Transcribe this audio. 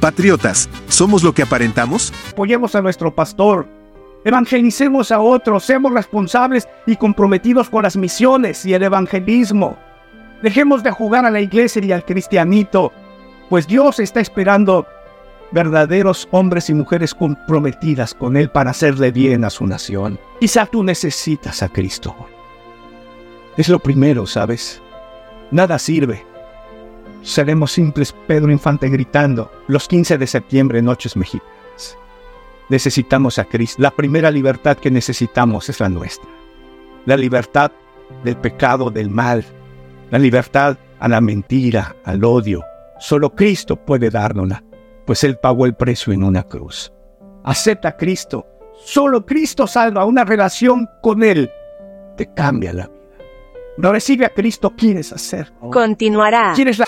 Patriotas, ¿somos lo que aparentamos? Apoyemos a nuestro pastor. Evangelicemos a otros, seamos responsables y comprometidos con las misiones y el evangelismo. Dejemos de jugar a la iglesia y al cristianito, pues Dios está esperando verdaderos hombres y mujeres comprometidas con Él para hacerle bien a su nación. Quizá tú necesitas a Cristo. Es lo primero, ¿sabes? Nada sirve. Seremos simples Pedro Infante gritando los 15 de septiembre, noches mexicanas. Necesitamos a Cristo. La primera libertad que necesitamos es la nuestra. La libertad del pecado, del mal. La libertad a la mentira, al odio. Solo Cristo puede dárnosla pues Él pagó el precio en una cruz. Acepta a Cristo. Solo Cristo salva. Una relación con Él te cambia la vida. No recibe a Cristo, quieres hacer. Continuará. ¿Quieres la